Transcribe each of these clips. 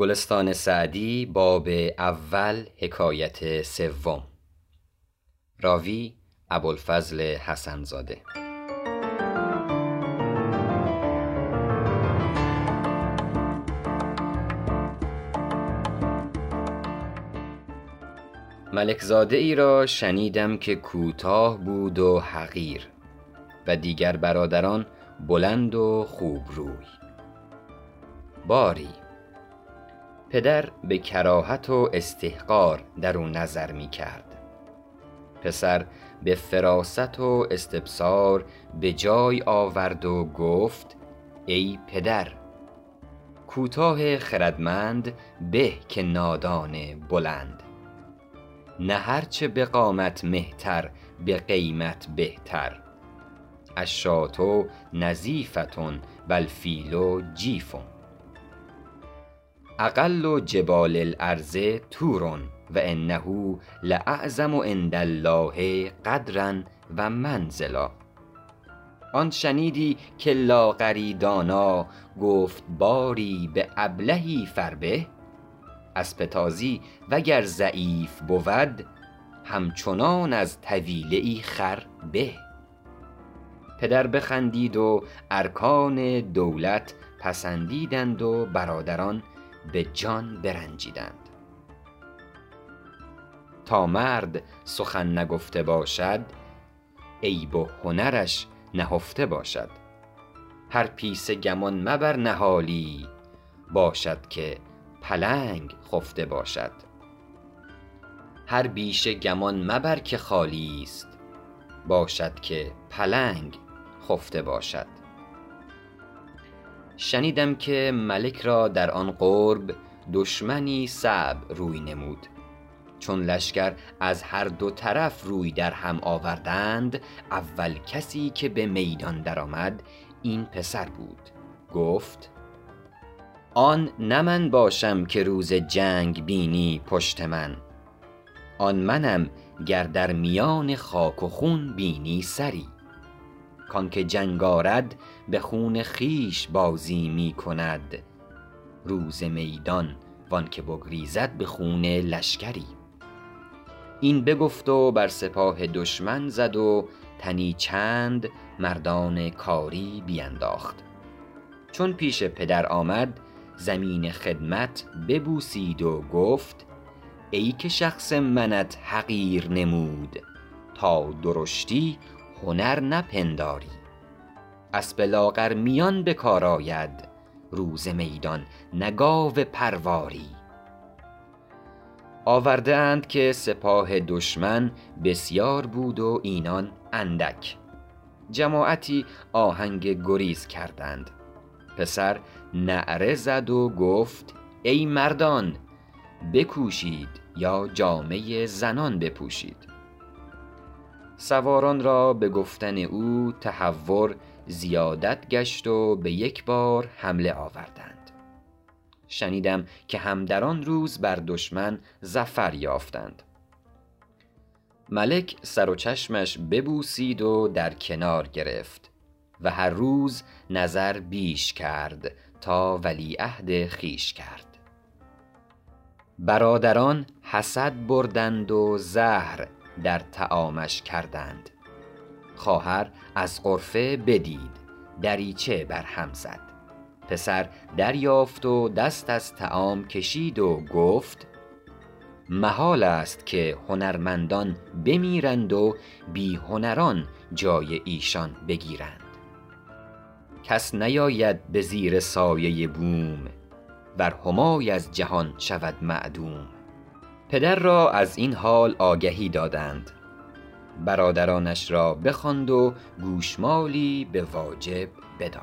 گلستان سعدی باب اول حکایت سوم. راوی ابوالفضل حسن زاده ملک زاده ای را شنیدم که کوتاه بود و حقیر و دیگر برادران بلند و خوبروی باری پدر به کراهت و استحقار در او نظر می کرد. پسر به فراست و استبصار به جای آورد و گفت ای پدر کوتاه خردمند به که نادان بلند. نه هر چه به قامت مهتر به قیمت بهتر. الشاة نظیفة و الفیل جیف اقل جبال الارض طور و انه لاعظم عند الله قدرا و منزلا. آن شنیدی که لاغری دانا گفت باری به ابلهی فربه؟ اسپ تازی وگر ضعیف بود همچنان از طویله ای خر به. پدر بخندید و ارکان دولت پسندیدند و برادران به جان برنجیدند. تا مرد سخن نگفته باشد عیب و هنرش نهفته باشد. هر پیسه گمان مبر نهالی باشد که پلنگ خفته باشد. هر بیشه گمان مبر که خالیست باشد که پلنگ خفته باشد. شنیدم که ملک را در آن قرب دشمنی صعب روی نمود. چون لشکر از هر دو طرف روی در هم آوردند اول کسی که به میدان در آمد این پسر بود. گفت آن نه من باشم که روز جنگ بینی پشت من. آن منم گر در میان خاک و خون بینی سری. کان که جنگ آرد به خون خویش بازی می کند. روز میدان وآن که بگریزد به خون لشکری. این بگفت و بر سپاه دشمن زد و تنی چند مردان کاری بینداخت. چون پیش پدر آمد زمین خدمت ببوسید و گفت ای که شخص منت حقیر نمود تا درشتی هنر نپنداری. اسپ لاغر میان به کار آید روز میدان نه گاو پرواری. آورده اند که سپاه دشمن بسیار بود و اینان اندک. جماعتی آهنگ گریز کردند. پسر نعره زد و گفت ای مردان بکوشید یا جامه زنان بپوشید. سواران را به گفتن او تهور زیادت گشت و به یک بار حمله آوردند. شنیدم که هم در آن روز بر دشمن ظفر یافتند. ملک سر و چشمش ببوسید و در کنار گرفت و هر روز نظر بیش کرد تا ولیعهد خویش کرد. برادران حسد بردند و زهر در طعامش کردند. خواهر از غرفه بدید دریچه بر هم زد. پسر دریافت و دست از طعام کشید و گفت محال است که هنرمندان بمیرند و بی هنران جای ایشان بگیرند. کس نیاید به زیر سایه بوم ور همای از جهان شود معدوم. پدر را از این حال آگهی دادند. برادرانش را بخواند و گوشمالی به واجب بداد.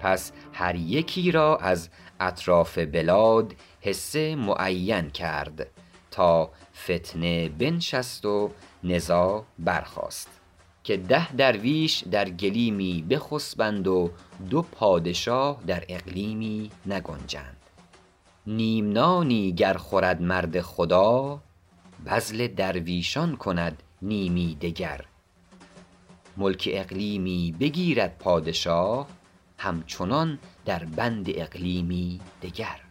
پس هر یکی را از اطراف بلاد حصه معین کرد تا فتنه بنشست و نزاع برخاست که ده درویش در گلیمی بخسبند و دو پادشاه در اقلیمی نگنجند. نیم نانی گر خورد مرد خدا بذل درویشان کند نیمی دگر. ملک اقلیمی بگیرد پادشاه همچنان در بند اقلیمی دگر.